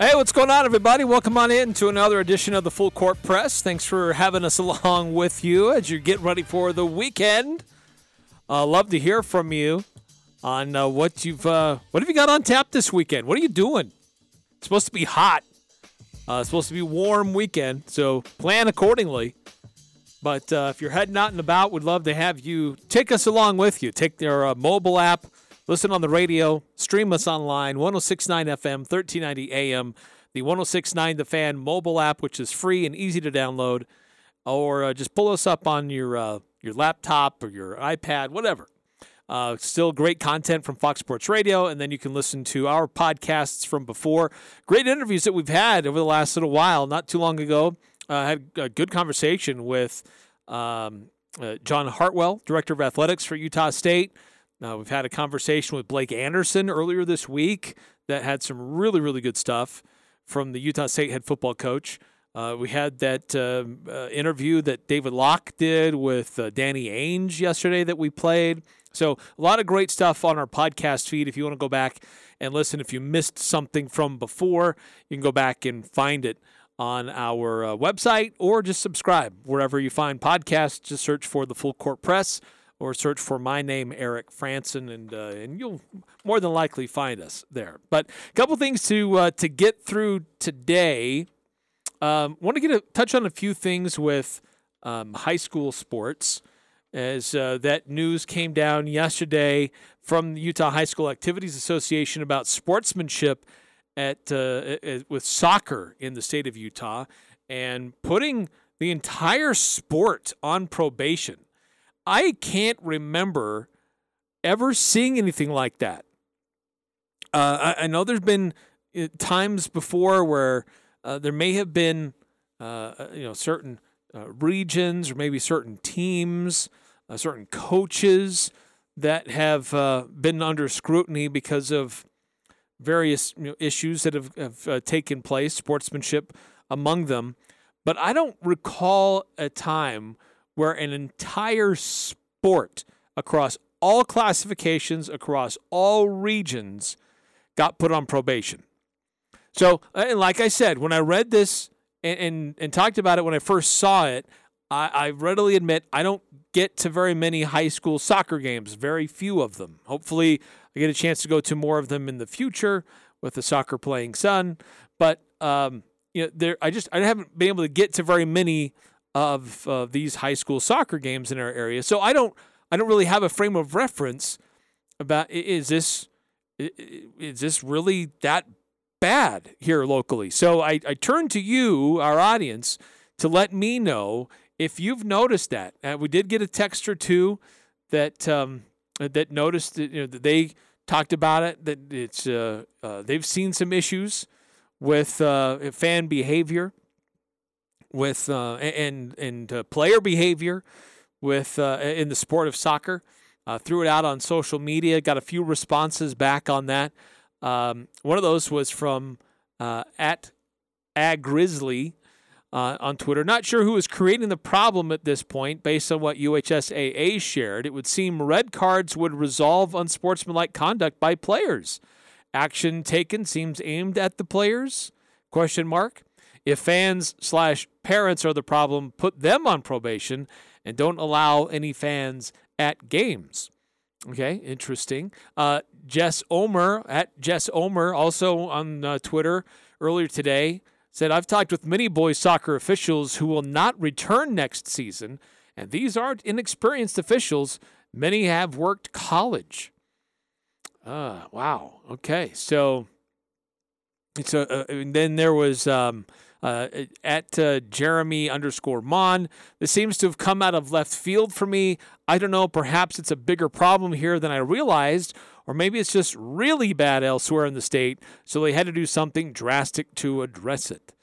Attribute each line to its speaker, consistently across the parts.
Speaker 1: Hey, what's going on, everybody? Welcome on in to another edition of the Full Court Press. Thanks for having us along with you as you get ready for the weekend. Uh, love to hear from you on uh, what you've uh, what have you got on tap this weekend. What are you doing? It's supposed to be hot. Uh, it's supposed to be warm weekend, so plan accordingly. But uh, if you're heading out and about, we'd love to have you take us along with you. Take their uh, mobile app Listen on the radio, stream us online, 1069 FM, 1390 AM, the 1069 The Fan mobile app, which is free and easy to download, or uh, just pull us up on your uh, your laptop or your iPad, whatever. Uh, still great content from Fox Sports Radio, and then you can listen to our podcasts from before. Great interviews that we've had over the last little while. Not too long ago, I uh, had a good conversation with um, uh, John Hartwell, Director of Athletics for Utah State. Uh, we've had a conversation with Blake Anderson earlier this week that had some really, really good stuff from the Utah State head football coach. Uh, we had that uh, uh interview that David Locke did with uh, Danny Ainge yesterday that we played. So, a lot of great stuff on our podcast feed. If you want to go back and listen, if you missed something from before, you can go back and find it on our uh, website or just subscribe wherever you find podcasts. Just search for the Full Court Press or search for my name, Eric Frandsen, and uh, and you'll more than likely find us there. But a couple things to uh, to get through today. Um, want to get a touch on a few things with um, high school sports, as uh, that news came down yesterday from the Utah High School Activities Association about sportsmanship at, uh, at with soccer in the state of Utah, and putting the entire sport on probation. I can't remember ever seeing anything like that. Uh, I, I, know there's been uh, times before where uh, there may have been, uh, uh you know, certain uh, regions or maybe certain teams, certain coaches that have been under scrutiny because of various you know, issues that have, have taken place, sportsmanship among them. But I don't recall a time where an entire sport across all classifications, across all regions, got put on probation. So, uh, like I said, when I read this and, and, and talked about it when I first saw it, I, I readily admit I don't get to very many high school soccer games, very few of them. Hopefully, I get a chance to go to more of them in the future with a soccer playing son. But um, you know, there I just I haven't been able to get to very many of uh, these high school soccer games in our area. So I don't I don't really have a frame of reference about is this is this really that bad here locally. So I, I turn to you, our audience, to let me know if you've noticed that. Uh, we did get a text or two that um, that noticed that, you know, that they talked about it. That it's uh, uh, they've seen some issues with uh, fan behavior with uh, and and uh, player behavior with uh, in the sport of soccer. Uh, threw it out on social media. Got a few responses back on that. Um, one of those was from uh, at Ag Grizzly uh, on Twitter. Not sure who is creating the problem at this point, based on what UHSAA shared. It would seem red cards would resolve unsportsmanlike conduct by players. Action taken seems aimed at the players? Question mark. If fans slash parents are the problem, put them on probation and don't allow any fans at games. Okay, interesting. Uh, Jess Omer at Jess Omer also on uh, Twitter earlier today said, I've talked with many boys soccer officials who will not return next season, and these aren't inexperienced officials. Many have worked college. Uh, wow. Okay. So So uh, and then there was um, uh, at uh, Jeremy underscore Mon. This seems to have come out of left field for me. I don't know. Perhaps it's a bigger problem here than I realized, or maybe it's just really bad elsewhere in the state. So they had to do something drastic to address it.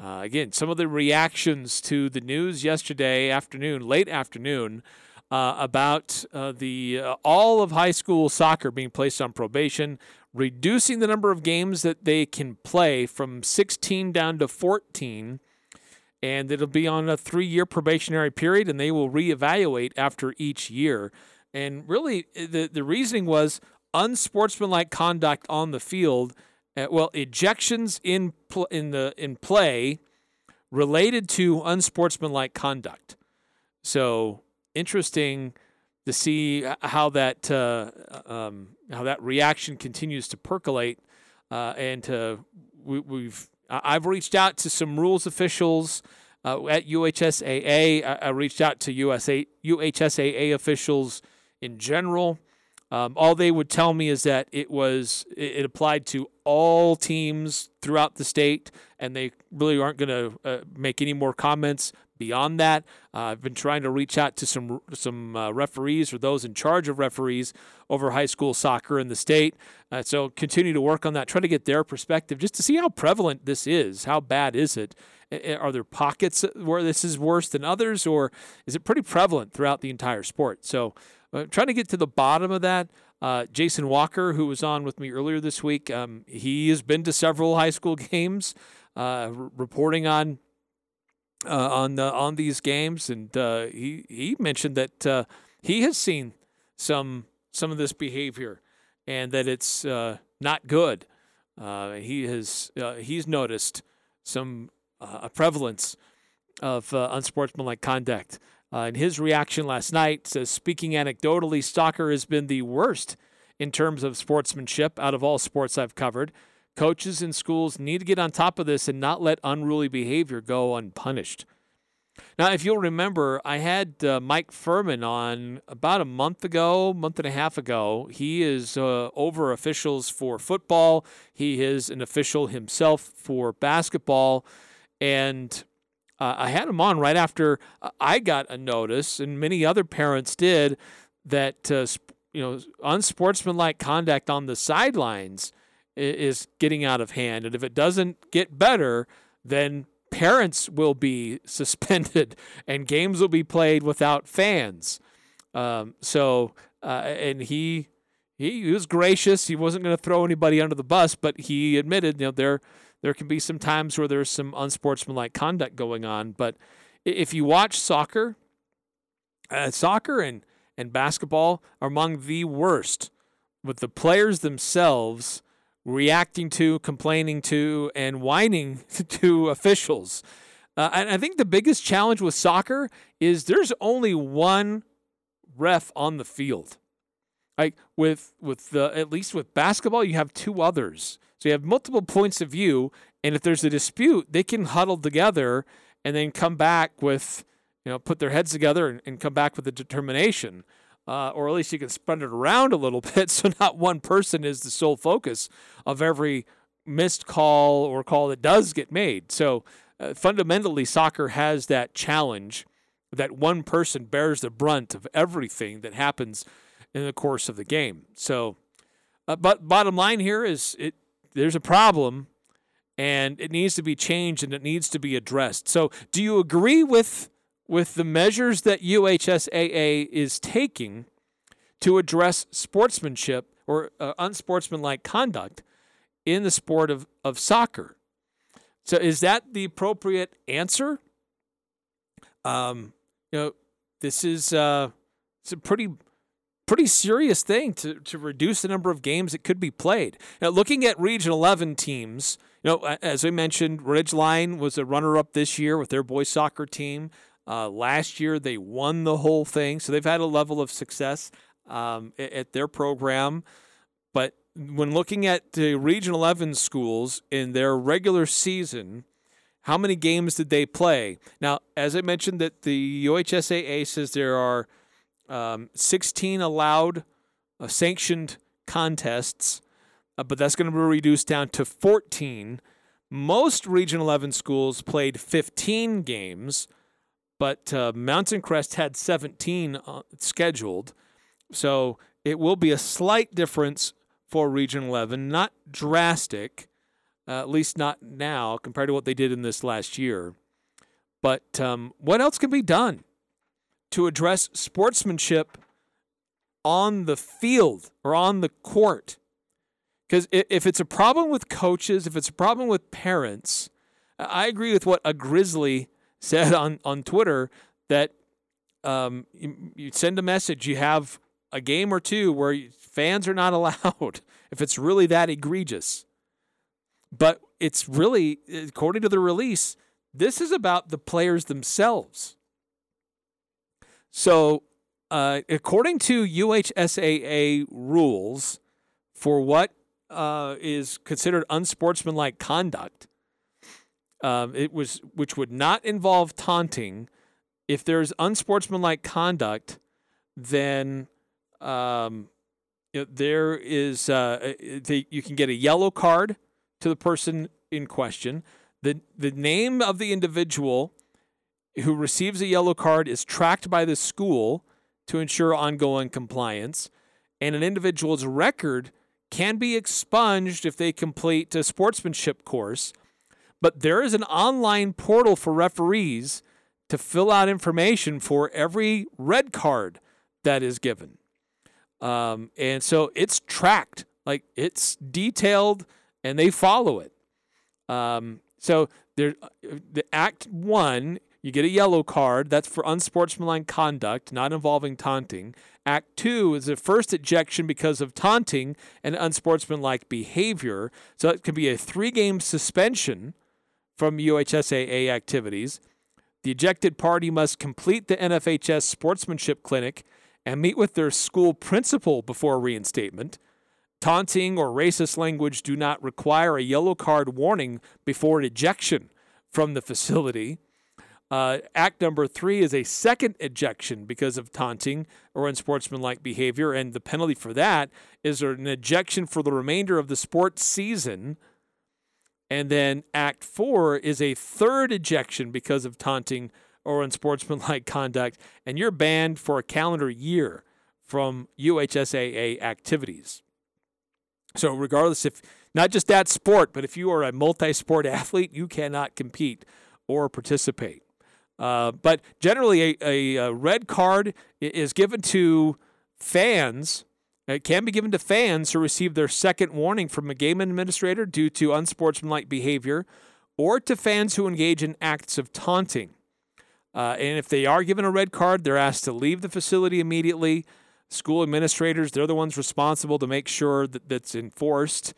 Speaker 1: Uh, again, some of the reactions to the news yesterday afternoon, late afternoon, uh, about uh, the uh, all of high school soccer being placed on probation, reducing the number of games that they can play from 16 down to 14, and it'll be on a three-year probationary period, and they will reevaluate after each year. And really, the the reasoning was unsportsmanlike conduct on the field uh, well, ejections in pl- in the in play related to unsportsmanlike conduct. So interesting to see how that uh, um, how that reaction continues to percolate, uh, and to, we, have I've reached out to some rules officials uh, at UHSAA. I, I, reached out to USA UHSAA officials in general. Um, all they would tell me is that it was it, applied to all teams throughout the state, and they really aren't going to uh, make any more comments beyond that. Uh, I've been trying to reach out to some some uh, referees or those in charge of referees over high school soccer in the state. Uh, so continue to work on that, try to get their perspective just to see how prevalent this is. How bad is it? Are there pockets where this is worse than others, or is it pretty prevalent throughout the entire sport? So uh, trying to get to the bottom of that. Uh, Jason Walker, who was on with me earlier this week, um, he has been to several high school games, uh, r- reporting on uh, on the, on these games, and uh, he he mentioned that uh, he has seen some some of this behavior, and that it's not good. he has he's noticed some a prevalence of unsportsmanlike conduct. Uh, in his reaction last night, says speaking anecdotally, soccer has been the worst in terms of sportsmanship out of all sports I've covered. Coaches and schools need to get on top of this and not let unruly behavior go unpunished. Now, if you'll remember, I had uh, Mike Furman on about a month ago, month and a half ago. He is uh, over officials for football. He is an official himself for basketball, and uh, I had him on right after I got a notice, and many other parents did, that uh, you know unsportsmanlike conduct on the sidelines is getting out of hand, and if it doesn't get better, then parents will be suspended and games will be played without fans. Um, so, uh, and he he was gracious. He wasn't going to throw anybody under the bus, but he admitted, you know, there there can be some times where there's some unsportsmanlike conduct going on. But if you watch soccer, uh, soccer and, and basketball are among the worst, with the players themselves reacting to, complaining to, and whining to officials. Uh, and I think the biggest challenge with soccer is there's only one ref on the field. Like with with the at least with basketball, you have two others. So you have multiple points of view, and if there's a dispute, they can huddle together and then come back with, you know, put their heads together and, and come back with a determination. Uh, or at least you can spread it around a little bit so not one person is the sole focus of every missed call or call that does get made. So uh, fundamentally, soccer has that challenge that one person bears the brunt of everything that happens in the course of the game. So, uh, but bottom line here is it there's a problem and it needs to be changed and it needs to be addressed. So, do you agree with with the measures that UHSAA is taking to address sportsmanship or uh, unsportsmanlike conduct in the sport of, of soccer? So, is that the appropriate answer? Um, you know, this is uh, it's a pretty pretty serious thing to, to reduce the number of games that could be played. Now, looking at Region 11 teams, you know, as I mentioned, Ridgeline was a runner-up this year with their boys soccer team. Uh, last year, they won the whole thing, so they've had a level of success um, at, at their program. But when looking at the Region 11 schools in their regular season, how many games did they play? Now, as I mentioned, that the UHSAA says there are – um, 16 allowed uh, sanctioned contests. uh, but that's going to be reduced down to 14. Most Region 11 schools played 15 games, but uh, Mountain Crest had 17 uh, scheduled. So it will be a slight difference for Region 11, not drastic, uh, at least not now compared to what they did in this last year. But um, what else can be done to address sportsmanship on the field or on the court? Because if it's a problem with coaches, if it's a problem with parents, I agree with what a Grizzly said on, on Twitter that um, you, you send a message, you have a game or two where fans are not allowed if it's really that egregious. But it's really, according to the release, this is about the players themselves. So, uh, according to UHSAA rules for what uh, is considered unsportsmanlike conduct, um, it was which would not involve taunting. If there's unsportsmanlike conduct, then um, you there is uh, the, you can get a yellow card to the person in question. the The name of the individual who receives a yellow card is tracked by the school to ensure ongoing compliance, and an individual's record can be expunged if they complete a sportsmanship course. But there is an online portal for referees to fill out information for every red card that is given. Um, and so it's tracked, like it's detailed, and they follow it. Um, so there, the Act One, you get a yellow card. That's for unsportsmanlike conduct, not involving taunting. Act Two is the first ejection because of taunting and unsportsmanlike behavior. So it can be a three-game suspension from UHSAA activities. The ejected party must complete the NFHS sportsmanship clinic and meet with their school principal before reinstatement. Taunting or racist language do not require a yellow card warning before ejection from the facility. Uh, act number three is a second ejection because of taunting or unsportsmanlike behavior, and the penalty for that is an ejection for the remainder of the sports season. And then Act four is a third ejection because of taunting or unsportsmanlike conduct, and you're banned for a calendar year from UHSAA activities. So, regardless if not just that sport, but if you are a multi sport athlete, you cannot compete or participate. Uh, but generally, a, a, a, red card is given to fans. It can be given to fans who receive their second warning from a game administrator due to unsportsmanlike behavior, or to fans who engage in acts of taunting. Uh, and if they are given a red card, they're asked to leave the facility immediately. School administrators, they're the ones responsible to make sure that that's enforced.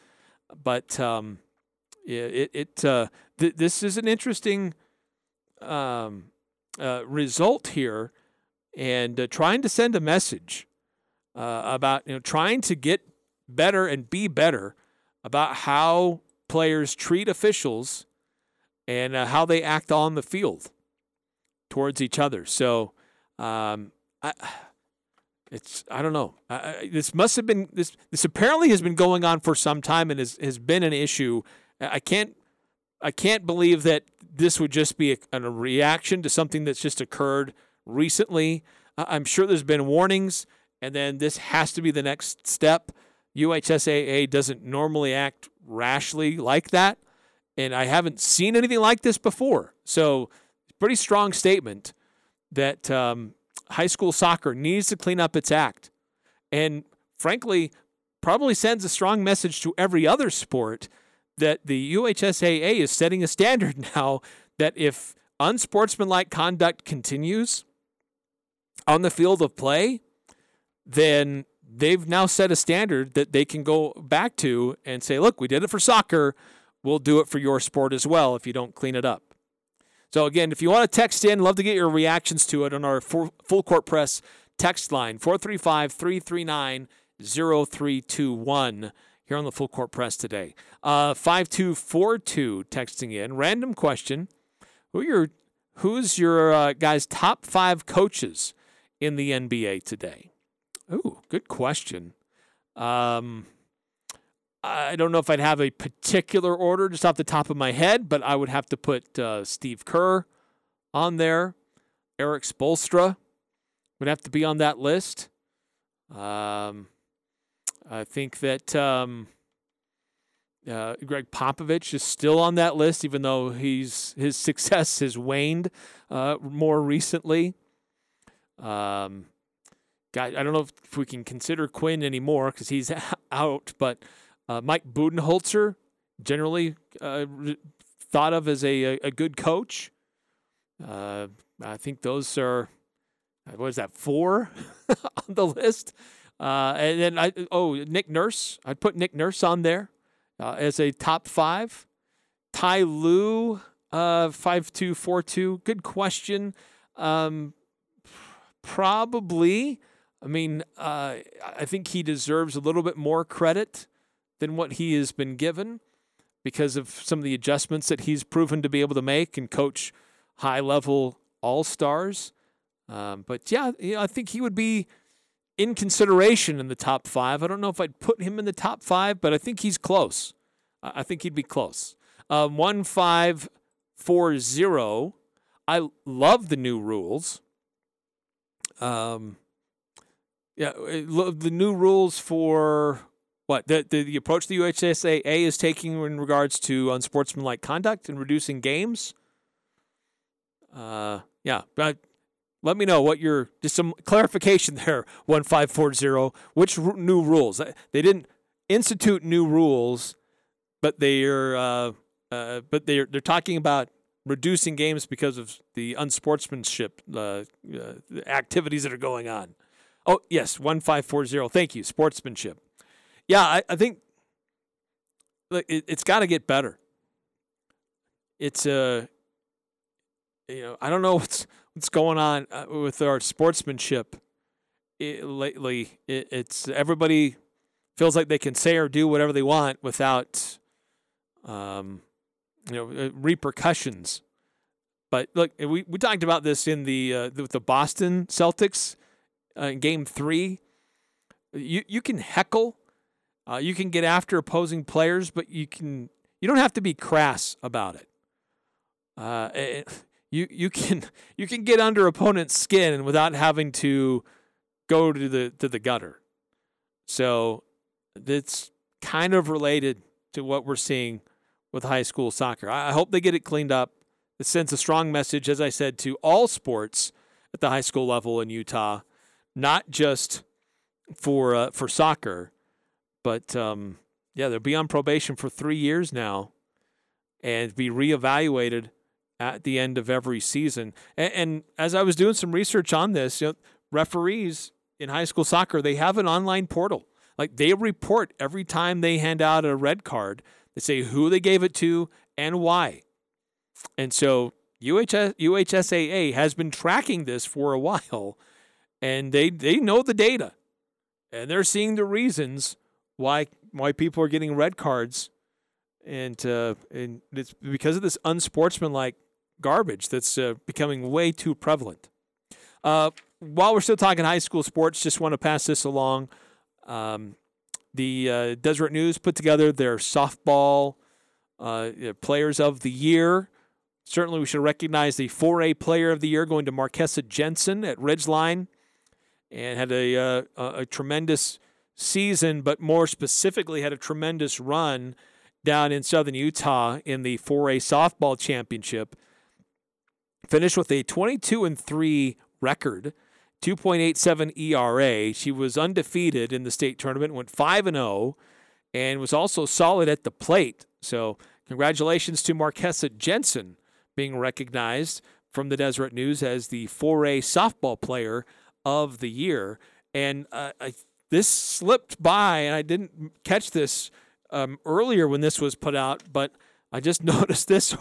Speaker 1: But um, it, it uh, th- this is an interesting um, uh, result here, and uh, trying to send a message uh, about you know trying to get better and be better about how players treat officials and uh, how they act on the field towards each other. So, um, I, it's I don't know. I, this must have been this. This apparently has been going on for some time and has has been an issue. I can't I can't believe that this would just be a, a reaction to something that's just occurred recently. I'm sure there's been warnings, and then this has to be the next step. UHSAA doesn't normally act rashly like that, and I haven't seen anything like this before. So pretty strong statement that um, high school soccer needs to clean up its act. And frankly, probably sends a strong message to every other sport that the UHSAA is setting a standard now that if unsportsmanlike conduct continues on the field of play, then they've now set a standard that they can go back to and say, look, we did it for soccer. We'll do it for your sport as well if you don't clean it up. So, again, if you want to text in, love to get your reactions to it on our full court press text line 435 339 0321 here on the full court press today. Uh, 5242 texting in. Random question Who your, Who's your uh, guys' top five coaches in the NBA today? Ooh, good question. Um, I don't know if I'd have a particular order just off the top of my head, but I would have to put uh, Steve Kerr on there. Erik Spoelstra would have to be on that list. Um, I think that um, uh, Gregg Popovich is still on that list, even though he's his success has waned uh, more recently. Um, guy, I don't know if, if we can consider Quin anymore because he's out, but uh, Mike Budenholzer, generally uh, thought of as a, a good coach. Uh, I think those are, uh, what is that, four on the list? Uh, and then I, oh, Nick Nurse. I'd put Nick Nurse on there uh, as a top five. Ty Lue, uh, 5242. Good question. Um, probably. I mean, uh, I think he deserves a little bit more credit than what he has been given because of some of the adjustments that he's proven to be able to make and coach high level all stars. Um, but yeah, you know, I think he would be in consideration in the top five. I don't know if I'd put him in the top five, but I think he's close. I think he'd be close. Um, one five four zero. I love the new rules. Um, yeah, the new rules for what the, the, the approach the UHSAA is taking in regards to unsportsmanlike conduct and reducing games. Uh, yeah, but let me know what your just some clarification there. One five four zero. Which r- new rules? They didn't institute new rules, but they're uh, uh, but they're they're talking about reducing games because of the unsportsmanship uh, uh activities that are going on. Oh yes, one five four zero. Thank you, sportsmanship. Yeah, I, I think it, has got to get better. It's a, uh, you know, I don't know what's what's going on uh, with our sportsmanship it, lately. It, it's everybody feels like they can say or do whatever they want without, um, you know, uh, repercussions. But look, we, we talked about this in the uh, with the Boston Celtics uh, Game Three. You you can heckle uh, you can get after opposing players, but you can you don't have to be crass about it. Uh, it you you can you can get under opponent's skin without having to go to the to the gutter. So it's kind of related to what we're seeing with high school soccer. I hope they get it cleaned up. It sends a strong message, as I said, to all sports at the high school level in Utah, not just for uh, for soccer, but um, yeah, they'll be on probation for three years now and be reevaluated at the end of every season. And, and as I was doing some research on this, you know, referees in high school soccer, they have an online portal. Like they report every time they hand out a red card. They say who they gave it to and why. And so UHS, UHSAA has been tracking this for a while, and they they know the data, and they're seeing the reasons why why people are getting red cards, and uh, and it's because of this unsportsmanlike garbage that's uh, becoming way too prevalent. Uh, while we're still talking high school sports, just want to pass this along. Um, the uh, Deseret News put together their softball uh, players of the year. Certainly, we should recognize the 4A player of the year going to Marquesa Jensen at Ridgeline and had a, uh, a, tremendous season, but more specifically had a tremendous run down in southern Utah in the 4A softball championship. Finished with a 22 and 3 record, 2.87 ERA. She was undefeated in the state tournament, went 5 and 0, and was also solid at the plate. So, congratulations to Marquesa Jensen being recognized from the Deseret News as the 4A softball player of the year. And uh, I this slipped by, and I didn't catch this um, earlier when this was put out, but I just noticed this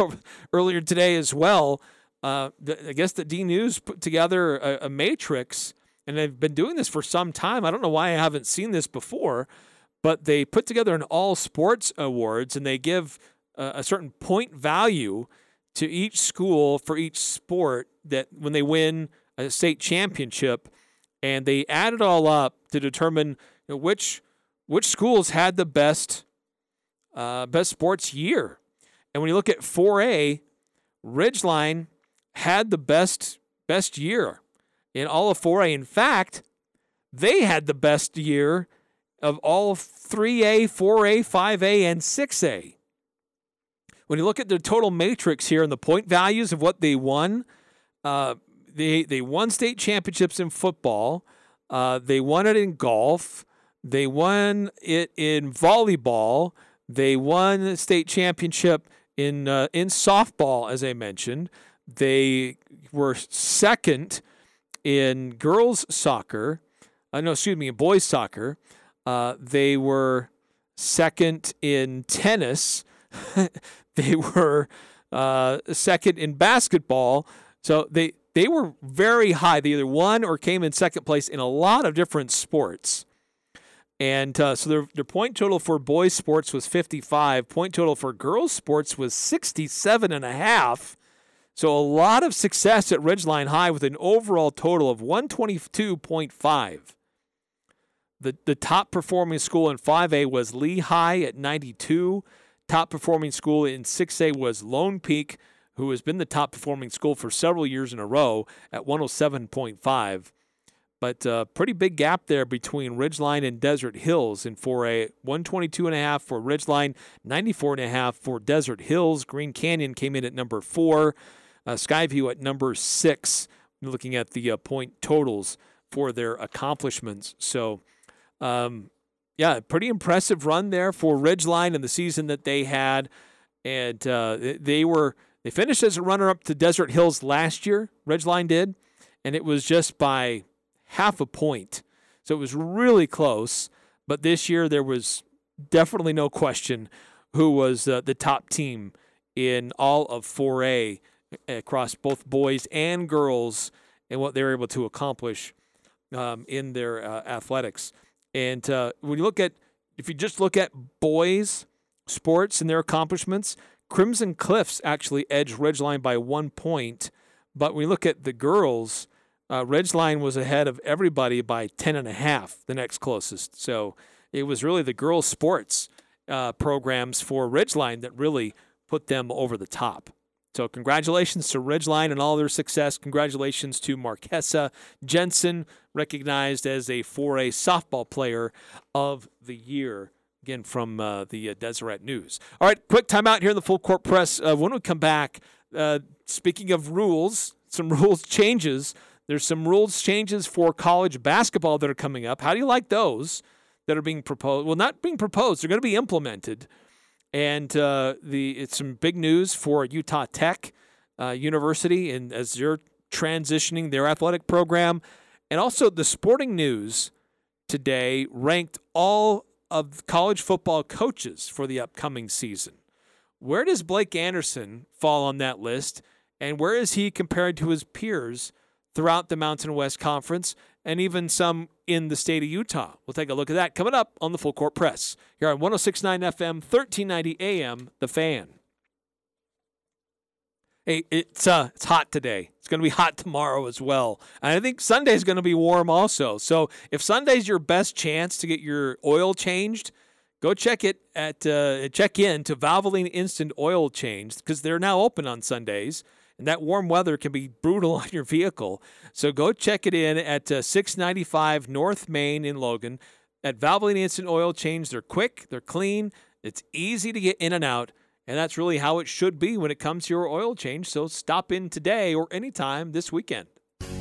Speaker 1: earlier today as well. Uh, the, I guess the D News put together a, a, matrix, and they've been doing this for some time. I don't know why I haven't seen this before, but they put together an all sports awards, and they give a, a certain point value to each school for each sport that when they win a state championship and they add it all up to determine you know, which which schools had the best uh, best sports year. And when you look at 4A, Ridgeline had the best best year in all of 4A. In fact, they had the best year of all 3A, 4A, 5A, and 6A. When you look at the total matrix here and the point values of what they won, uh, they they won state championships in football. Uh, they won it in golf. They won it in volleyball. They won the state championship in uh, in softball, as I mentioned. They were second in girls soccer. Uh, no, excuse me, in boys soccer. Uh, they were second in tennis. they were uh, second in basketball. So they they were very high. They either won or came in second place in a lot of different sports. And uh, so their, their point total for boys sports was 55. Point total for girls sports was 67 and a half. So a lot of success at Ridgeline High with an overall total of 122.5. The, the top performing school in 5A was Lehi at 92. Top performing school in 6A was Lone Peak, who has been the top performing school for several years in a row at 107.5. But uh, pretty big gap there between Ridgeline and Desert Hills in 4A. 122.5 for Ridgeline, 94.5 for Desert Hills. Green Canyon came in at number four. Uh, Skyview at number six. Looking at the uh, point totals for their accomplishments. So, um, yeah, pretty impressive run there for Ridgeline in the season that they had, and uh, they were they finished as a runner-up to Desert Hills last year. Ridgeline did, and it was just by half a point. So it was really close. But this year, there was definitely no question who was uh, the top team in all of 4A across both boys and girls and what they were able to accomplish um, in their uh, athletics. And uh, when you look at, if you just look at boys' sports and their accomplishments, Crimson Cliffs actually edged Ridgeline by one point. But when you look at the girls, uh, Ridgeline was ahead of everybody by 10 and a half, the next closest. So it was really the girls' sports uh, programs for Ridgeline that really put them over the top. So congratulations to Ridgeline and all their success. Congratulations to Marquesa Jensen, recognized as a 4A softball player of the year. Again, from uh, the uh, Deseret News. All right, quick timeout here in the full court press. Uh, when we come back, uh, speaking of rules, some rules changes. There's some rules changes for college basketball that are coming up. How do you like those that are being proposed? Well, not being proposed, they're going to be implemented. And uh, the it's some big news for Utah Tech uh, University, and as they're transitioning their athletic program, and also the Sporting News today ranked all of college football coaches for the upcoming season. Where does Blake Anderson fall on that list, and where is he compared to his peers throughout the Mountain West Conference? and even some in the state of Utah. We'll take a look at that coming up on the Full Court Press here on 1069 FM, 1390 AM, The Fan. Hey, it's uh, it's hot today. It's going to be hot tomorrow as well, and I think Sunday is going to be warm also. So if Sunday's your best chance to get your oil changed, go check it at uh, check in to Valvoline Instant Oil Change because they're now open on Sundays and that warm weather can be brutal on your vehicle. So go check it in at uh, 695 North Main in Logan. At Valvoline Instant Oil Change, they're quick, they're clean, it's easy to get in and out, and that's really how it should be when it comes to your oil change. So stop in today or anytime this weekend.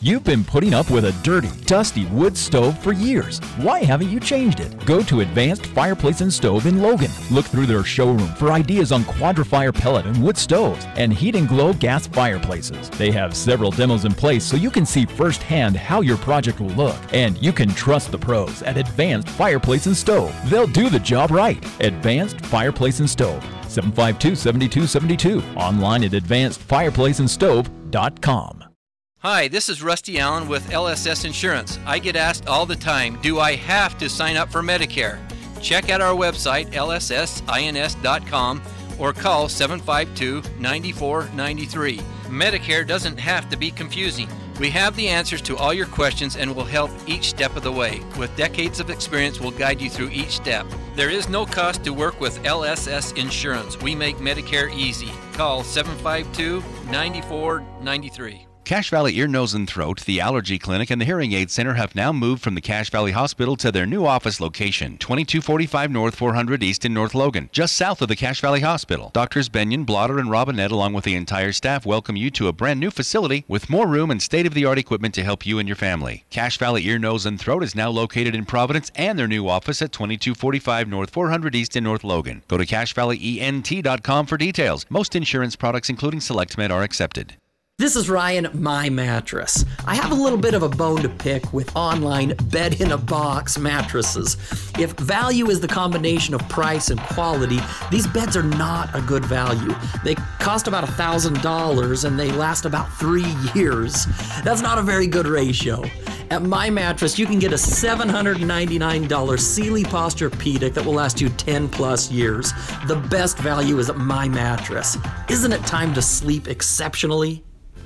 Speaker 2: You've been putting up with a dirty, dusty wood stove for years. Why haven't you changed it? Go to Advanced Fireplace and Stove in Logan. Look through their showroom for ideas on Quadra-Fire pellet and wood stoves and Heat and Glo gas fireplaces. They have several demos in place so you can see firsthand how your project will look. And you can trust the pros at Advanced Fireplace and Stove. They'll do the job right. Advanced Fireplace and Stove. 752 7272. Online at advancedfireplaceandstove.com.
Speaker 3: Hi, this is Rusty Allen with LSS Insurance. I get asked all the time, do I have to sign up for Medicare? Check out our website, lssins.com, or call 752 9493. Medicare doesn't have to be confusing. We have the answers to all your questions and will help each step of the way. With decades of experience, we'll guide you through each step. There is no cost to work with LSS Insurance. We make Medicare easy. Call 752 9493.
Speaker 4: Cache Valley Ear, Nose, and Throat, the Allergy Clinic, and the Hearing Aid Center have now moved from the Cache Valley Hospital to their new office location, 2245 North 400 East in North Logan, just south of the Cache Valley Hospital. Doctors Benyon, Blotter, and Robinette, along with the entire staff, welcome you to a brand new facility with more room and state of the art equipment to help you and your family. Cache Valley Ear, Nose, and Throat is now located in Providence and their new office at 2245 North 400 East in North Logan. Go to CacheValleyENT.com for details. Most insurance products, including SelectMed, are accepted.
Speaker 5: This is Ryan, my mattress. I have a little bit of a bone to pick with online bed in a box mattresses. If value is the combination of price and quality, these beds are not a good value. They cost about $1,000 and they last about three years. That's not a very good ratio. At My Mattress, you can get a $799 Sealy Posturepedic that will last you 10 plus years. The best value is at My Mattress. Isn't it time to sleep exceptionally?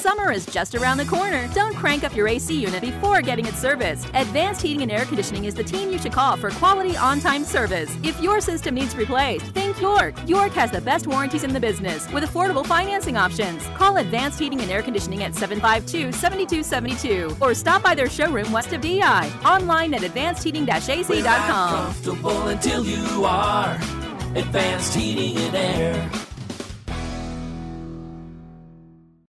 Speaker 6: Summer is just around the corner. Don't crank up your AC unit before getting it serviced. Advanced Heating and Air Conditioning is the team you should call for quality on time service. If your system needs replaced, think York. York has the best warranties in the business with affordable financing options. Call Advanced Heating and Air Conditioning at 752 7272 or stop by their showroom west of DI. Online at advancedheating-ac.com.
Speaker 7: Comfortable until you are. Advanced Heating and Air.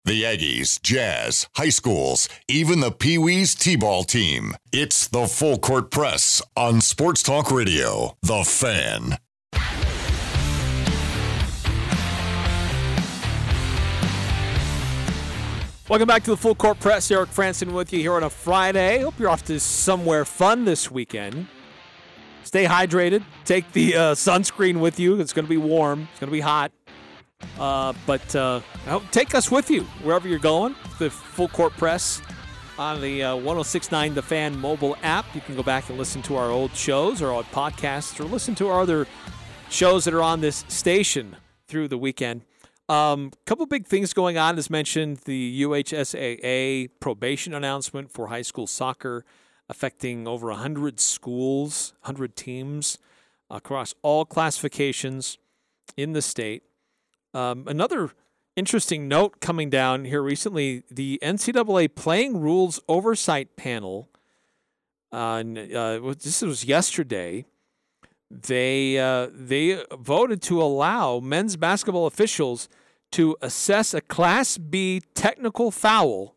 Speaker 8: The Aggies, Jazz, high schools, even the Pee Wees T ball team. It's the Full Court Press on Sports Talk Radio. The Fan.
Speaker 1: Welcome back to the Full Court Press. Eric Frandsen with you here on a Friday. Hope you're off to somewhere fun this weekend. Stay hydrated. Take the uh, sunscreen with you. It's going to be warm. It's going to be hot. Uh, but uh, take us with you wherever you're going. The Full Court Press on the uh, 1069 The Fan mobile app. You can go back and listen to our old shows or old podcasts or listen to our other shows that are on this station through the weekend. A um, couple big things going on. As mentioned, the UHSAA probation announcement for high school soccer affecting over 100 schools, 100 teams across all classifications in the state. Um, another interesting note coming down here recently the NCAA Playing Rules Oversight Panel, uh, uh, this was yesterday. They uh, they voted to allow men's basketball officials to assess a Class B technical foul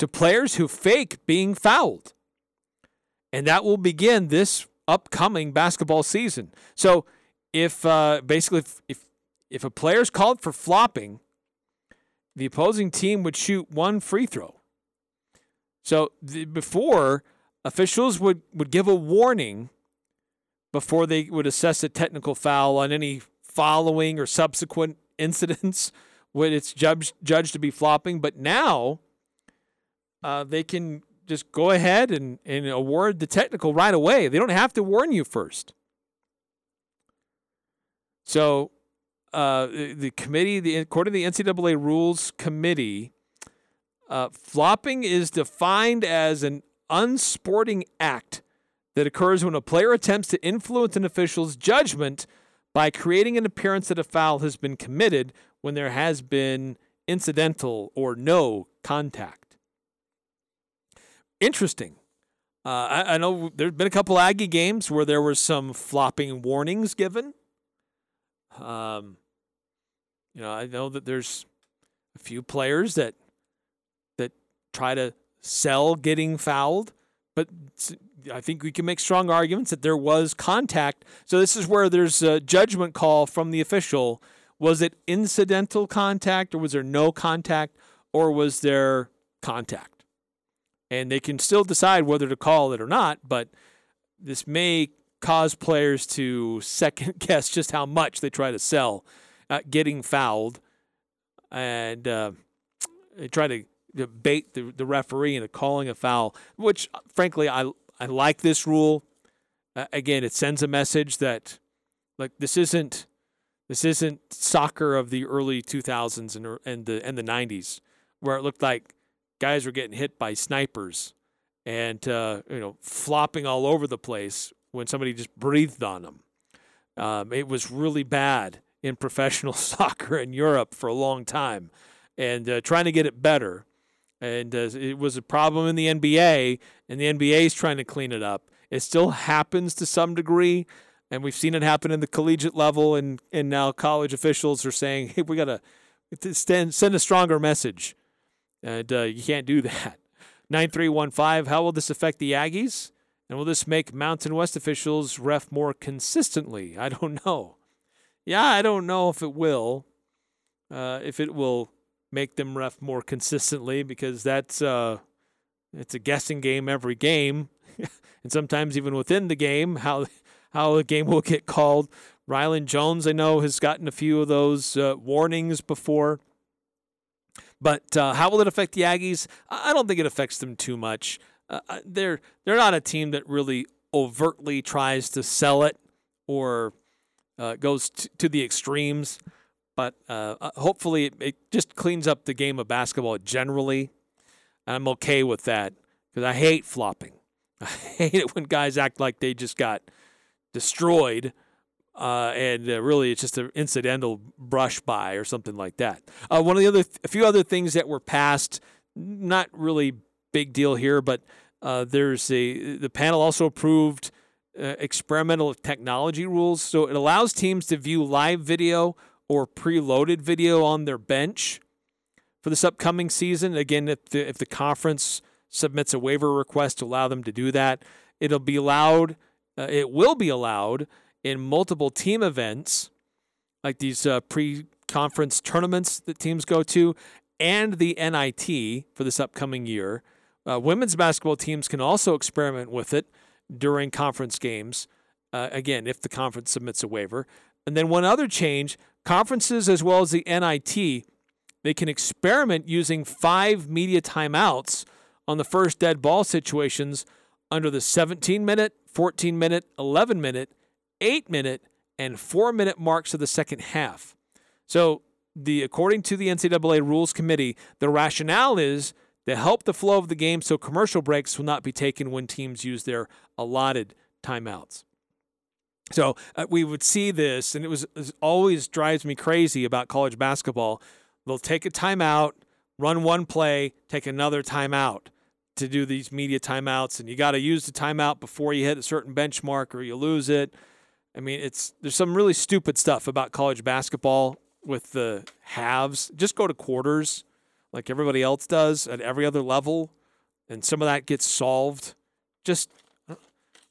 Speaker 1: to players who fake being fouled, and that will begin this upcoming basketball season. So, if uh, basically if, if if a player is called for flopping, the opposing team would shoot one free throw. So the, before, officials would, would give a warning before they would assess a technical foul on any following or subsequent incidents when it's judged, judged to be flopping. But now uh, they can just go ahead and, and award the technical right away. They don't have to warn you first. So uh, the committee, the according to the NCAA Rules Committee, uh, flopping is defined as an unsporting act that occurs when a player attempts to influence an official's judgment by creating an appearance that a foul has been committed when there has been incidental or no contact. Interesting. Uh, I, I, know there's been a couple Aggie games where there were some flopping warnings given. Um, you know, I know that there's a few players that that try to sell getting fouled, but I think we can make strong arguments that there was contact. So this is where there's a judgment call from the official. Was it incidental contact or was there no contact or was there contact? And they can still decide whether to call it or not, but this may cause players to second guess just how much they try to sell uh, getting fouled and uh, try to bait the, the referee into calling a foul, which frankly I I like this rule. Uh, again, it sends a message that like this isn't this isn't soccer of the early 2000s and and the and the 90s where it looked like guys were getting hit by snipers and uh, you know flopping all over the place when somebody just breathed on them. Um, it was really bad in professional soccer in Europe for a long time, and uh, trying to get it better. And uh, it was a problem in the NBA, and the NBA is trying to clean it up. It still happens to some degree, and we've seen it happen in the collegiate level, and, and now college officials are saying, hey, we got to send a stronger message. And uh, you can't do that. 9315, how will this affect the Aggies? And will this make Mountain West officials ref more consistently? I don't know. Yeah, I don't know if it will. Uh, if it will make them ref more consistently because that's uh, it's a guessing game every game, and sometimes even within the game how how the game will get called. Rylan Jones, I know, has gotten a few of those uh, warnings before. But uh, how will it affect the Aggies? I don't think it affects them too much. Uh, uh they're they're not a team that really overtly tries to sell it or uh, goes t- to the extremes. But uh, uh, hopefully, it, it, just cleans up the game of basketball generally. And I'm okay with that because I hate flopping. I hate it when guys act like they just got destroyed. Uh, and uh, really, it's just an incidental brush by or something like that. Uh, one of the other, a few other things that were passed, not really big deal here, but there's a the panel also approved experimental technology rules, so it allows teams to view live video or preloaded video on their bench for this upcoming season. Again, if the, if the conference submits a waiver request to allow them to do that, it'll be allowed. Uh, it will be allowed in multiple team events, like these uh, pre-conference tournaments that teams go to, and the NIT for this upcoming year. Uh, women's basketball teams can also experiment with it during conference games. Uh, again, if the conference submits a waiver. And then one other change Conferences as well as the NIT, they can experiment using five media timeouts on the first dead ball situations under the 17 minute, 14 minute, 11 minute, 8 minute, and 4 minute marks of the second half. So, the according to the NCAA Rules Committee, the rationale is to help the flow of the game so commercial breaks will not be taken when teams use their allotted timeouts. So uh, we would see this, and it was it always drives me crazy about college basketball. They'll take a timeout, run one play, take another timeout to do these media timeouts, and you got to use the timeout before you hit a certain benchmark or you lose it. I mean, it's there's some really stupid stuff about college basketball with the halves. Just go to quarters like everybody else does at every other level, and some of that gets solved. Just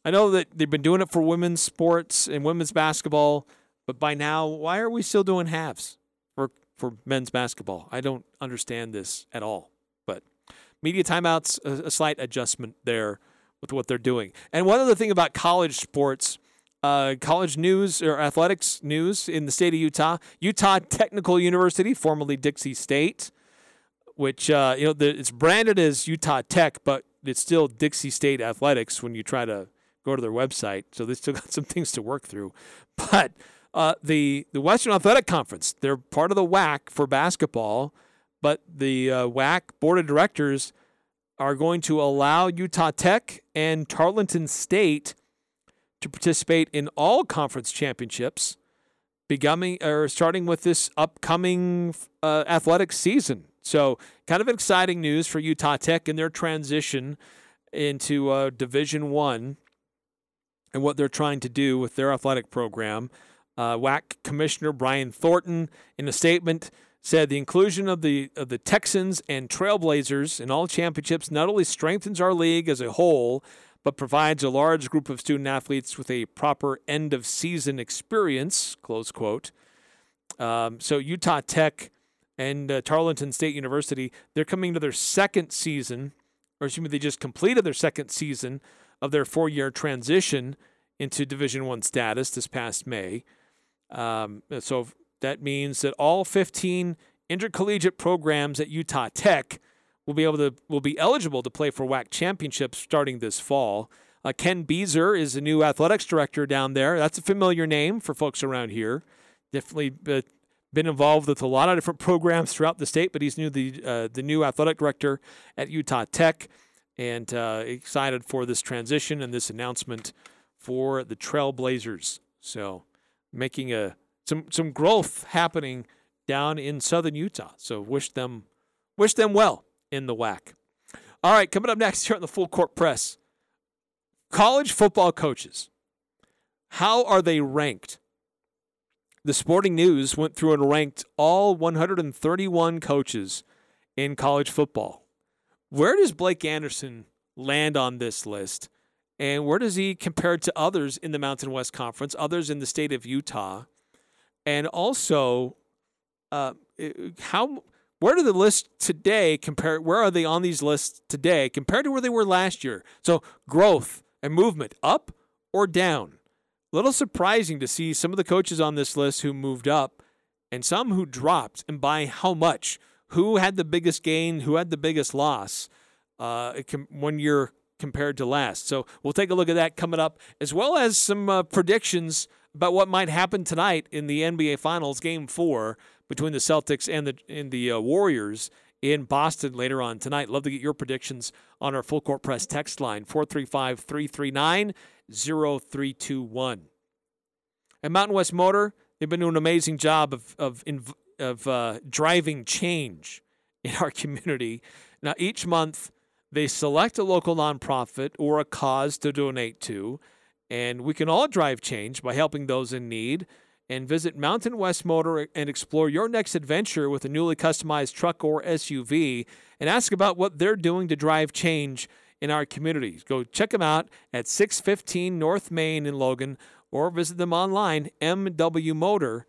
Speaker 1: I know that they've been doing it for women's sports and women's basketball, but by now, why are we still doing halves for for men's basketball? I don't understand this at all. But media timeouts, a, a slight adjustment there with what they're doing. And one other thing about college sports. Uh, college news or athletics news in the state of Utah. Utah Technical University, formerly Dixie State, which uh, you know the, it's branded as Utah Tech, but it's still Dixie State Athletics when you try to go to their website. So they still got some things to work through. But uh, the the Western Athletic Conference, they're part of the WAC for basketball, but the uh, WAC board of directors are going to allow Utah Tech and Tarleton State to participate in all conference championships, beginning or starting with this upcoming uh, athletic season. So, kind of exciting news for Utah Tech and their transition into uh, Division One and what they're trying to do with their athletic program. Uh, WAC Commissioner Brian Thornton, in a statement, said the inclusion of the of the Texans and Trailblazers in all championships not only strengthens our league as a whole, but provides a large group of student athletes with a proper end of season experience. Close quote. Um, so Utah Tech and uh, Tarleton State University, they're coming to their second season, or excuse me, they just completed their second season of their four-year transition into Division One status this past May. Um, so that means that all 15 intercollegiate programs at Utah Tech will be able to will be eligible to play for WAC championships starting this fall. Uh, Ken Beazer is the new athletics director down there. That's a familiar name for folks around here. Definitely been involved with a lot of different programs throughout the state, but he's new the uh, the new athletic director at Utah Tech, and uh, excited for this transition and this announcement for the Trailblazers. So making a some some growth happening down in southern Utah. So wish them wish them well in the WAC. All right, coming up next here on the Full Court Press. College football coaches. How are they ranked? The Sporting News went through and ranked all 131 coaches in college football. Where does Blake Anderson land on this list? And where does he compare to others in the Mountain West Conference, others in the state of Utah? And also, uh, how where do the lists today compare? Where are they on these lists today compared to where they were last year? So growth and movement up or down? Little surprising to see some of the coaches on this list who moved up and some who dropped, and by how much? Who had the biggest gain? Who had the biggest loss? Uh, when you're compared to last. So we'll take a look at that coming up, as well as some uh, predictions about what might happen tonight in the NBA Finals, Game Four between the Celtics and the and the uh, Warriors in Boston later on tonight. Love to get your predictions on our full court press text line 435 339 0321. At Mountain West Motor, they've been doing an amazing job of of of uh, driving change in our community. Now each month they select a local nonprofit or a cause to donate to, and we can all drive change by helping those in need. And visit Mountain West Motor and explore your next adventure with a newly customized truck or SUV and ask about what they're doing to drive change in our communities. Go check them out at 615 North Main in Logan or visit them online, mwmotor.com.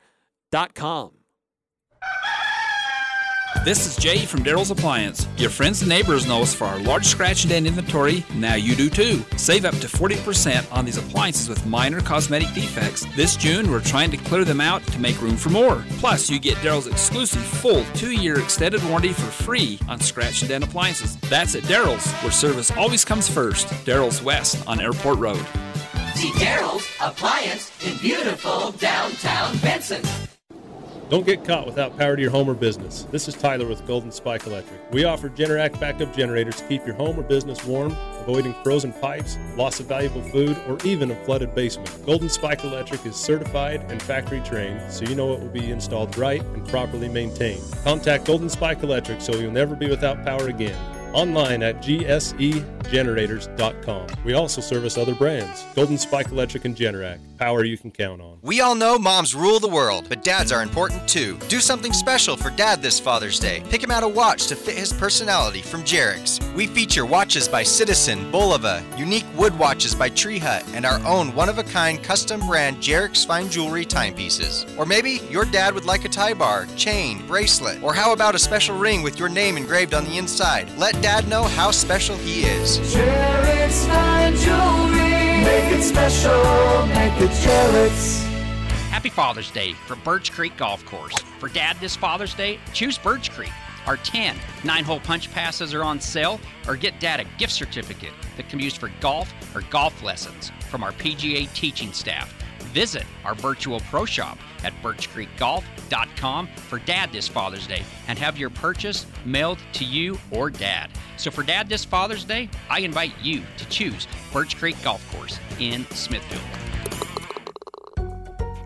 Speaker 9: This is Jay from Daryl's Appliance. Your friends and neighbors know us for our large scratch and dent inventory. Now you do too. Save up to 40% on these appliances with minor cosmetic defects. This June, we're trying to clear them out to make room for more. Plus, you get Daryl's exclusive full two year extended warranty for free on scratch and dent appliances. That's at Daryl's, where service always comes first. Daryl's West on Airport Road.
Speaker 10: See Daryl's Appliance in beautiful downtown Benson.
Speaker 11: Don't get caught without power to your home or business. This is Tyler with Golden Spike Electric. We offer Generac backup generators to keep your home or business warm, avoiding frozen pipes, loss of valuable food, or even a flooded basement. Golden Spike Electric is certified and factory trained, so you know it will be installed right and properly maintained. Contact Golden Spike Electric so you'll never be without power again online at gsegenerators.com. We also service other brands Golden Spike Electric and Generac. Power you can count on.
Speaker 12: We all know moms rule the world, but dads are important too. Do something special for dad this Father's Day. Pick him out a watch to fit his personality from Jerix. We feature watches by Citizen, Bulova, unique wood watches by Tree Hut, and our own one of a kind custom brand Jerix fine jewelry timepieces. Or maybe your dad would like a tie bar, chain, bracelet, or how about a special ring with your name engraved on the inside? Let Dad know how special he is.
Speaker 7: Jerix Fine Jewelry. Make it special, make it.
Speaker 13: Happy Father's Day from Birch Creek Golf Course. For Dad this Father's Day, choose Birch Creek. Our 10 nine hole punch passes are on sale, or get Dad a gift certificate that can be used for golf or golf lessons from our PGA teaching staff. Visit our virtual pro shop at birchcreekgolf.com for Dad this Father's Day and have your purchase mailed to you or Dad. So for Dad this Father's Day, I invite you to choose Birch Creek Golf Course in Smithfield.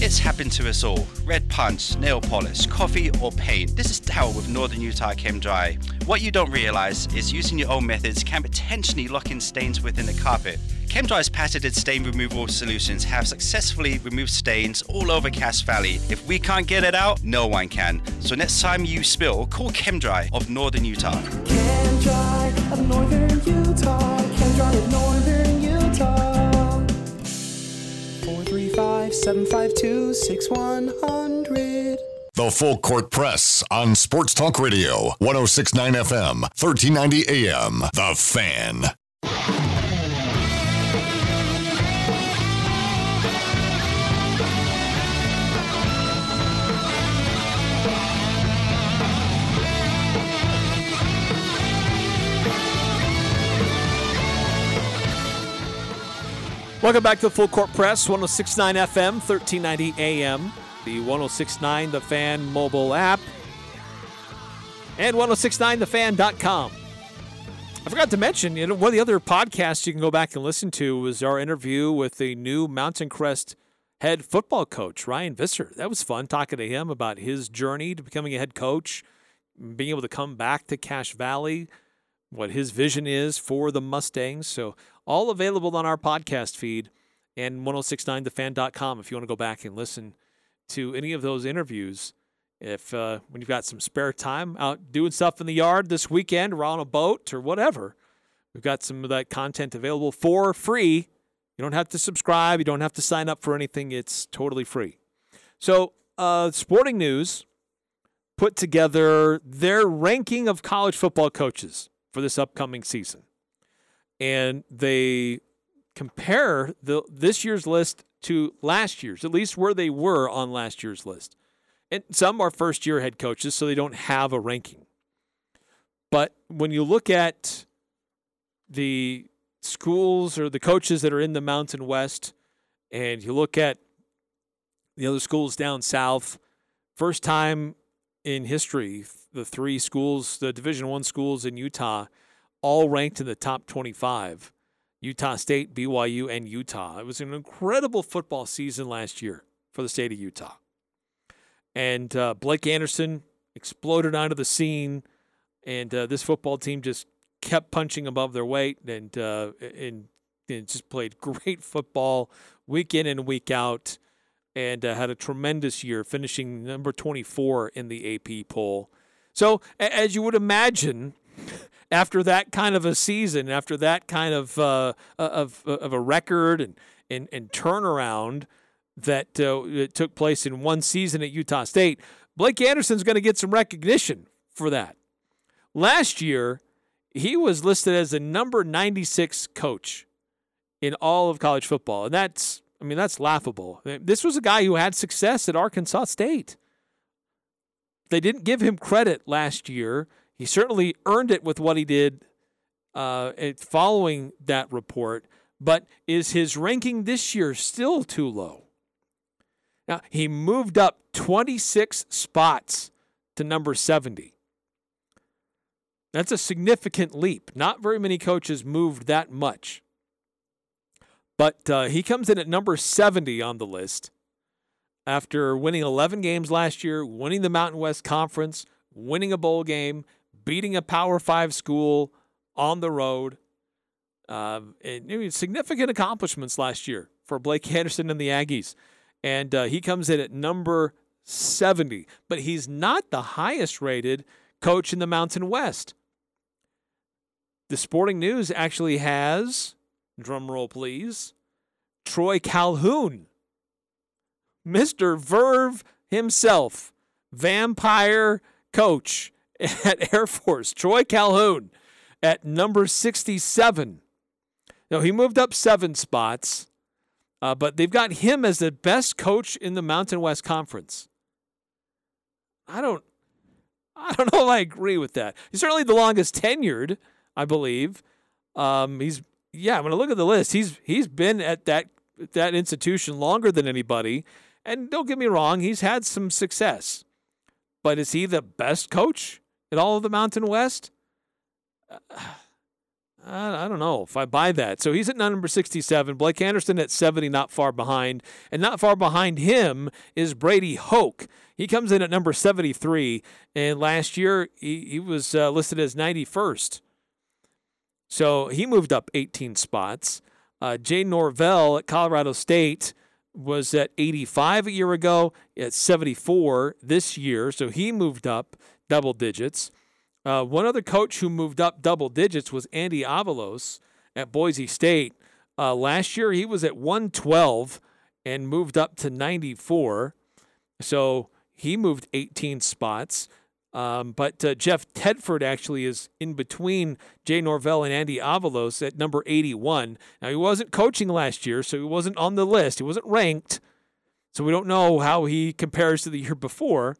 Speaker 14: It's happened to us all. Red punch, nail polish, coffee, or paint. This is Darryl with Northern Utah Chem Dry. What you don't realize is using your own methods can potentially lock in stains within the carpet. ChemDry's patented stain removal solutions have successfully removed stains all over Cache Valley. If we can't get it out, no one can. So next time you spill, call ChemDry of Northern Utah.
Speaker 7: Chem Dry of Northern Utah. Chem Dry of Northern Utah. 435 752 6100.
Speaker 8: The Full Court Press on Sports Talk Radio, 1069 FM, 1390 AM. The Fan.
Speaker 1: Welcome back to the Full Court Press, 1069 FM, 1390 AM, the 1069 The Fan mobile app, and 1069thefan.com. I forgot to mention, you know, one of the other podcasts you can go back and listen to was our interview with the new Mountain Crest head football coach, Ryan Visser. That was fun talking to him about his journey to becoming a head coach, being able to come back to Cache Valley, what his vision is for the Mustangs. So, all available on our podcast feed and 1069thefan.com if you want to go back and listen to any of those interviews. If uh, when you've got some spare time out doing stuff in the yard this weekend or on a boat or whatever, we've got some of that content available for free. You don't have to subscribe, you don't have to sign up for anything, it's totally free. So, uh, sporting news put together their ranking of college football coaches for this upcoming season. And they compare the this year's list to last year's, at least where they were on last year's list. And some are first year head coaches, so they don't have a ranking. But when you look at the schools or the coaches that are in the Mountain West, and you look at the other schools down south, first time in history, the three schools, the Division One schools in Utah, all ranked in the top 25. Utah State, BYU, and Utah. It was an incredible football season last year for the state of Utah. And uh, Blake Anderson exploded onto the scene, and uh, this football team just kept punching above their weight and, uh, and, and just played great football week in and week out and uh, had a tremendous year, finishing number 24 in the AP poll. So, as you would imagine, after that kind of a season, after that kind of uh, of of a record and and, and turnaround that uh, took place in one season at Utah State, Blake Anderson's going to get some recognition for that. Last year, he was listed as the number 96 coach in all of college football, and that's I mean that's laughable. This was a guy who had success at Arkansas State. They didn't give him credit last year he certainly earned it with what he did uh, following that report, but is his ranking this year still too low? Now, he moved up 26 spots to number 70. That's a significant leap. Not very many coaches moved that much. But uh, he comes in at number 70 on the list after winning 11 games last year, winning the Mountain West Conference, winning a bowl game, beating a Power Five school on the road. Uh, and, significant accomplishments last year for Blake Anderson and the Aggies. And uh, he comes in at number 70, but he's not the highest rated coach in the Mountain West. The Sporting News actually has, drum roll please, Troy Calhoun, Mr. Verve himself, vampire coach at Air Force, Troy Calhoun at number 67. Now, he moved up seven spots. Uh, but they've got him as the best coach in the Mountain West Conference. I don't, I don't know if I agree with that. He's certainly the longest tenured, I believe. Um, he's yeah. When I'm look at the list. He's he's been at that that institution longer than anybody. And don't get me wrong, he's had some success. But is he the best coach in all of the Mountain West? I I don't know if I buy that. So he's at number 67. Blake Anderson at 70, not far behind. And not far behind him is Brady Hoke. He comes in at number 73. And last year, he, he was uh, listed as 91st. So he moved up 18 spots. Uh, Jay Norvell at Colorado State was at 85 a year ago, at 74 this year. So he moved up double digits. Uh, one other coach who moved up double digits was Andy Avalos at Boise State. Uh, last year he was at 112 and moved up to 94. So he moved 18 spots. Um, but uh, Jeff Tedford actually is in between Jay Norvell and Andy Avalos at number 81. Now, he wasn't coaching last year, so he wasn't on the list. He wasn't ranked. So we don't know how he compares to the year before.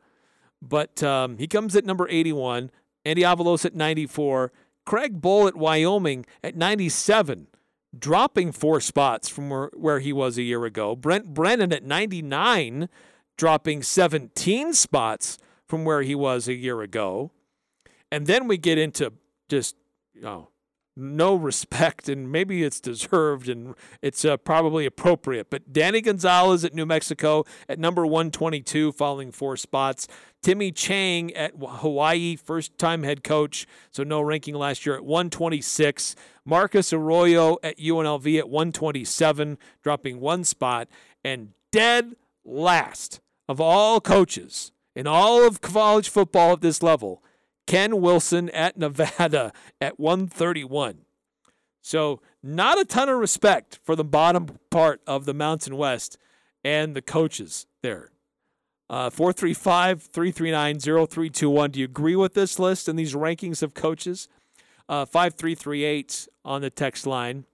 Speaker 1: But um, he comes at number 81. Andy Avalos at 94. Craig Bohl at Wyoming at 97, dropping four spots from where, where he was a year ago. Brent Brennan at 99, dropping 17 spots from where he was a year ago. And then we get into just, you know, no respect, and maybe it's deserved and it's uh, probably appropriate. But Danny Gonzales at New Mexico at number 122, falling four spots. Timmy Chang at Hawaii, first time head coach, so no ranking last year at 126. Marcus Arroyo at UNLV at 127, dropping one spot. And dead last of all coaches in all of college football at this level, Ken Wilson at Nevada at 131. So, not a ton of respect for the bottom part of the Mountain West and the coaches there. Uh, 435 339 0321. Do you agree with this list and these rankings of coaches? Uh, 5338 on the text line.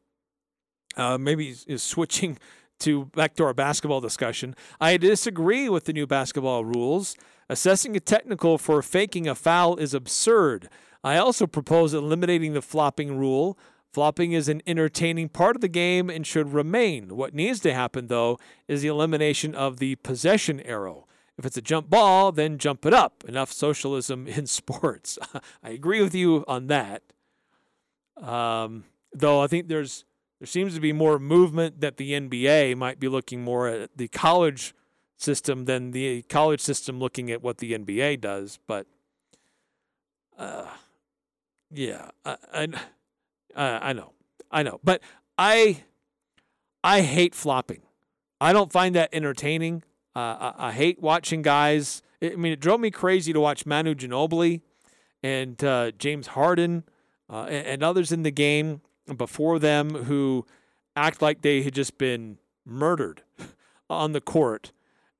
Speaker 1: Uh, maybe is switching to back to our basketball discussion. I disagree with the new basketball rules. Assessing a technical for faking a foul is absurd. I also propose eliminating the flopping rule. Flopping is an entertaining part of the game and should remain. What needs to happen, though, is the elimination of the possession arrow. If it's a jump ball, then jump it up. Enough socialism in sports. I agree with you on that. Um, though I think there's there seems to be more movement that the NBA might be looking more at the college system than the college system looking at what the NBA does. But uh, yeah, I, I, I know, I know, but I I hate flopping. I don't find that entertaining. Uh, I, I, hate watching guys. I mean, it drove me crazy to watch Manu Ginobili and uh, James Harden uh, and, and others in the game before them who act like they had just been murdered on the court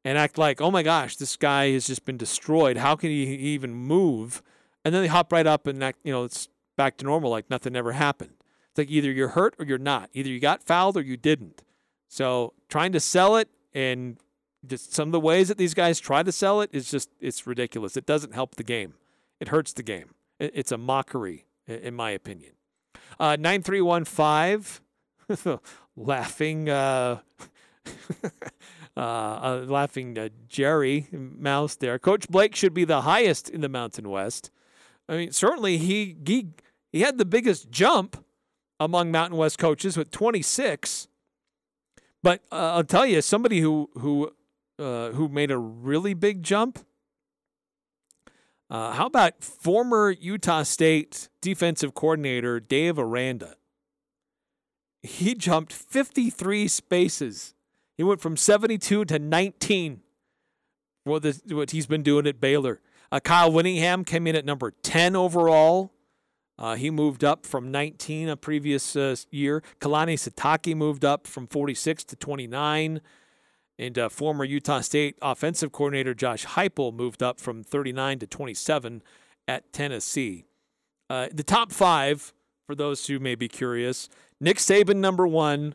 Speaker 1: and act like, oh my gosh, this guy has just been destroyed. How can he even move? And then they hop right up and act, you know, it's back to normal, like nothing ever happened. It's like either you're hurt or you're not. Either you got fouled or you didn't. So trying to sell it and just some of the ways that these guys try to sell it is just it's ridiculous. It doesn't help the game. It hurts the game. It's a mockery, in my opinion. Uh, 9315, laughing. Uh, uh, uh, laughing Jerry Mouse there. Coach Blake should be the highest in the Mountain West. I mean, certainly he he he had the biggest jump among Mountain West coaches with 26. But uh, I'll tell you, somebody who who uh, who made a really big jump. Uh, how about former Utah State defensive coordinator Dave Aranda? He jumped 53 spaces he went from 72 to 19 for the, what he's been doing at Baylor. Uh, Kyle Whittingham came in at number 10 overall. Uh, he moved up from 19 a previous uh, year. Kalani Sitake moved up from 46 to 29. And uh, former Utah State offensive coordinator Josh Heupel moved up from 39 to 27 at Tennessee. Uh, the top five, for those who may be curious Nick Saban, number one,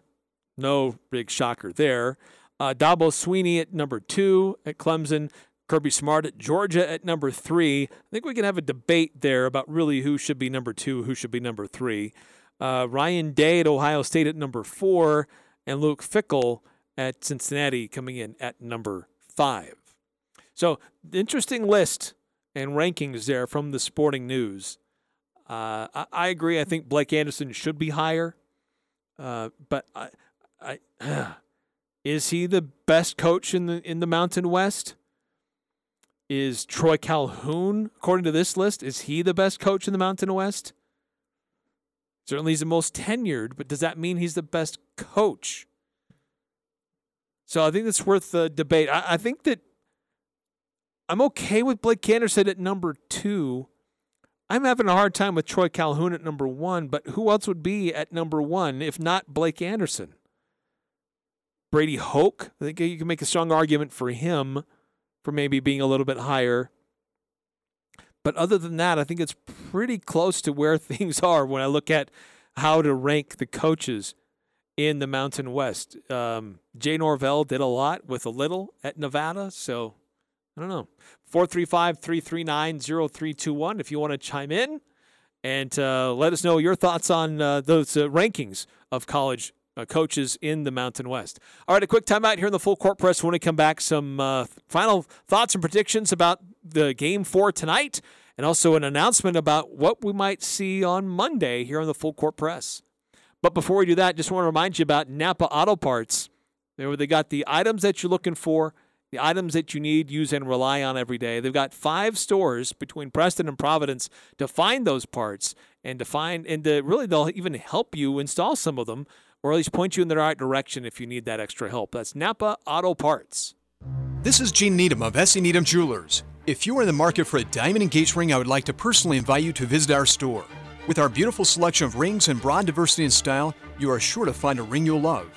Speaker 1: no big shocker there. Uh, Dabo Swinney at number two at Clemson. Kirby Smart at Georgia at number three. I think we can have a debate there about really who should be number two, who should be number three. Uh, Ryan Day at Ohio State at number four, and Luke Fickell at Cincinnati coming in at number five. So, interesting list and rankings there from the Sporting News. Uh, I, I, agree. I think Blake Anderson should be higher, uh, but I, I, is he the best coach in the in the Mountain West? Is Troy Calhoun, according to this list, is he the best coach in the Mountain West? Certainly, he's the most tenured, but does that mean he's the best coach? So I think that's worth the debate. I, I think that I'm okay with Blake Anderson at number two. I'm having a hard time with Troy Calhoun at number one, but who else would be at number one if not Blake Anderson? Brady Hoke. I think you can make a strong argument for him for maybe being a little bit higher. But other than that, I think it's pretty close to where things are when I look at how to rank the coaches in the Mountain West. Um, Jay Norvell did a lot with a little at Nevada, so I don't know. 435 339 0321 if you want to chime in and uh, let us know your thoughts on uh, those uh, rankings of college uh, coaches in the Mountain West. All right, a quick timeout here in the full court press. When we come back, some uh, final thoughts and predictions about the game for tonight, and also an announcement about what we might see on Monday here on the full court press. But before we do that, just want to remind you about Napa Auto Parts. They got the items that you're looking for, the items that you need, use, and rely on every day. They've got five stores between Preston and Providence to find those parts and to find and to really they'll even help you install some of them or at least point you in the right direction if you need that extra help. That's Napa Auto Parts.
Speaker 15: This is Gene Needham of S.E. Needham Jewelers. If you are in the market for a diamond engagement ring, I would like to personally invite you to visit our store. With our beautiful selection of rings and broad diversity in style, you are sure to find a ring you'll love.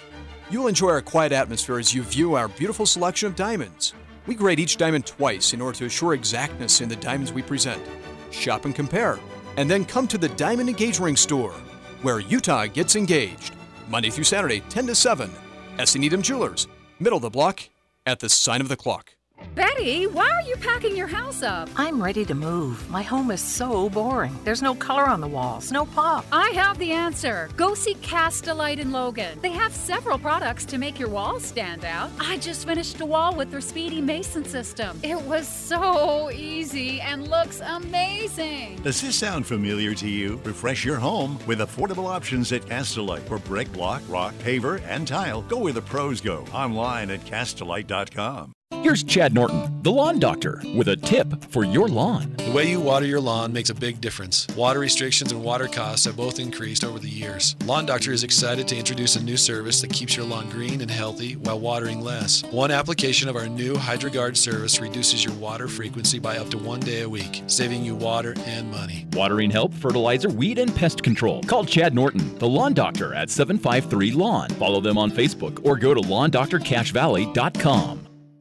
Speaker 15: You'll enjoy our quiet atmosphere as you view our beautiful selection of diamonds. We grade each diamond twice in order to assure exactness in the diamonds we present. Shop and compare, and then come to the Diamond Engage Ring store, where Utah gets engaged. Monday through Saturday, 10 to 7. S.E. Needham Jewelers, middle of the block, at the sign of the clock.
Speaker 16: Betty, why are you packing your house up?
Speaker 17: I'm ready to move. My home is so boring. There's no color on the walls, no pop.
Speaker 16: I have the answer. Go see Castelite in Logan. They have several products to make your walls stand out. I just finished a wall with their Speedy Mason system. It was so easy and looks amazing.
Speaker 18: Does this sound familiar to you? Refresh your home with affordable options at Castelite for brick, block, rock, paver, and tile. Go where the pros go. Online at castelite.com.
Speaker 2: Here's Chad Norton, the lawn doctor, with a tip for your lawn.
Speaker 19: The way you water your lawn makes a big difference. Water restrictions and water costs have both increased over the years. Lawn Doctor is excited to introduce a new service that keeps your lawn green and healthy while watering less. One application of our new HydroGuard service reduces your water frequency by up to one day a week, saving you water and money.
Speaker 2: Watering help, fertilizer, weed, and pest control. Call Chad Norton, the lawn doctor, at 753 Lawn. Follow them on Facebook or go to lawndoctorcachevalley.com.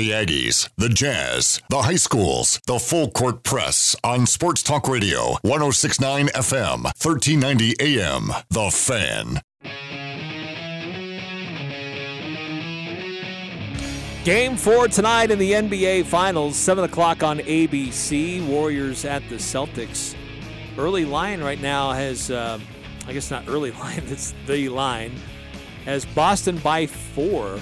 Speaker 8: The Aggies, the Jazz, the high schools, the full court press on Sports Talk Radio, 1069 FM, 1390 AM. The Fan.
Speaker 1: Game four tonight in the NBA Finals, 7 o'clock on ABC. Warriors at the Celtics. Early line right now has, uh, I guess not early line, it's the line, has Boston by four.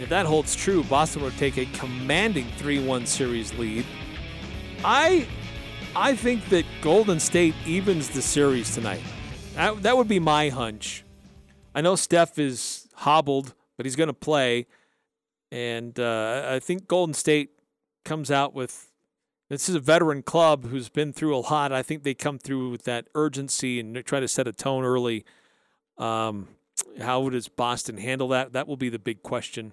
Speaker 1: If that holds true, Boston will take a commanding 3-1 series lead. I I think that Golden State evens the series tonight. That, that would be my hunch. I know Steph is hobbled, but he's going to play. And uh, I think Golden State comes out with this is a veteran club who's been through a lot. I think they come through with that urgency and try to set a tone early. Um, how does Boston handle that? That will be the big question.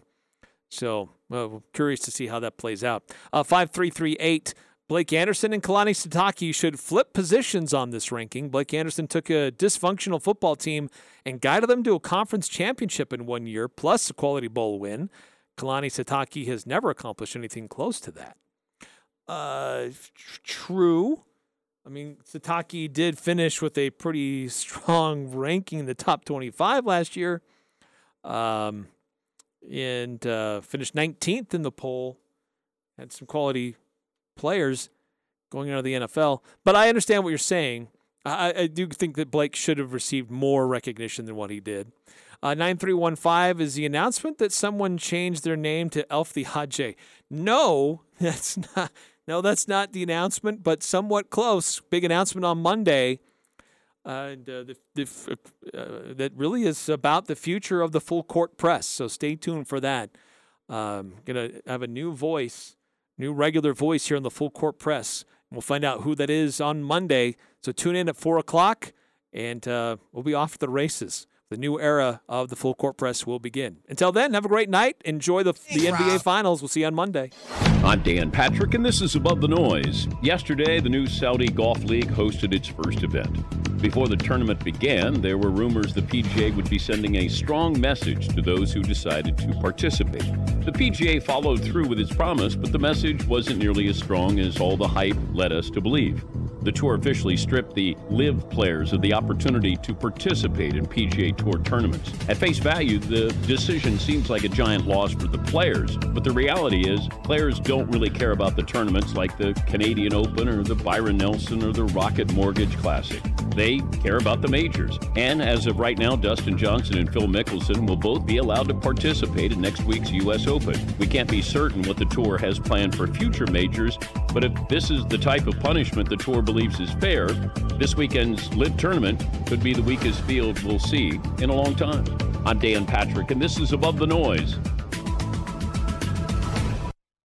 Speaker 1: So, uh, curious to see how that plays out. Uh, 5338. Blake Anderson and Kalani Sitake should flip positions on this ranking. Blake Anderson took a dysfunctional football team and guided them to a conference championship in one year, plus a quality bowl win. Kalani Sitake has never accomplished anything close to that. Uh, true. I mean, Sitake did finish with a pretty strong ranking in the top 25 last year, um, and uh, finished 19th in the poll. Had some quality players going into the NFL. But I understand what you're saying. I, I do think that Blake should have received more recognition than what he did. Uh, 9315 is the announcement that someone changed their name to Elf the Hadje. No, that's not. No, that's not the announcement, but somewhat close. Big announcement on Monday. Uh, and, the, the, uh, that really is about the future of the full court press. So stay tuned for that. Um, gonna have a new voice new regular voice here on the Full Court Press. We'll find out who that is on Monday. So tune in at 4 o'clock, and uh, we'll be off the races. The new era of the Full Court Press will begin. Until then, have a great night. Enjoy the, the NBA Finals. We'll see you on Monday.
Speaker 20: I'm Dan Patrick, and this is Above the Noise. Yesterday, the new Saudi Golf League hosted its first event. Before the tournament began, there were rumors the PGA would be sending a strong message to those who decided to participate. The PGA followed through with its promise, but the message wasn't nearly as strong as all the hype led us to believe. The tour officially stripped the LIV players of the opportunity to participate in PGA Tour tournaments. At face value, the decision seems like a giant loss for the players, but the reality is players don't really care about the tournaments like the Canadian Open or the Byron Nelson or the Rocket Mortgage Classic. They care about the majors. And as of right now, Dustin Johnson and Phil Mickelson will both be allowed to participate in next week's U.S. Open. We can't be certain what the tour has planned for future majors, but if this is the type of punishment the tour believes is fair, this weekend's LIV tournament could be the weakest field we'll see in a long time. I'm Dan Patrick, and this is Above the Noise.